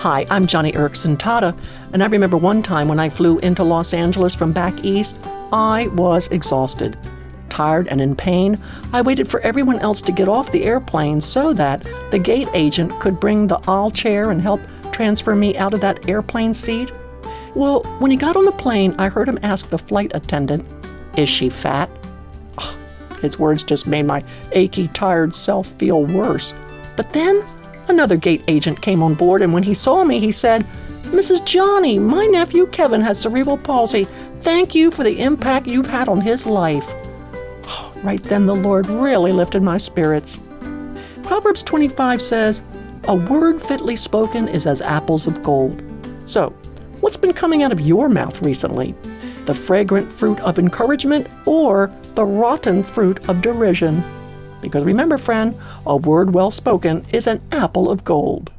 Hi, I'm Joni Eareckson Tada, and I remember one time when I flew into Los Angeles from back east, I was exhausted. Tired and in pain, I waited for everyone else to get off the airplane so that the gate agent could bring the aisle chair and help transfer me out of that airplane seat. Well, when he got on the plane, I heard him ask the flight attendant, Is she fat? Oh, his words just made my achy, tired self feel worse. But then Another gate agent came on board, and when he saw me, he said, Mrs. Joni, my nephew Kevin has cerebral palsy. Thank you for the impact you've had on his life. Right then, the Lord really lifted my spirits. Proverbs 25 says, A word fitly spoken is as apples of gold. So, what's been coming out of your mouth recently? The fragrant fruit of encouragement or the rotten fruit of derision? Because remember, friend, a word well spoken is an apple of gold.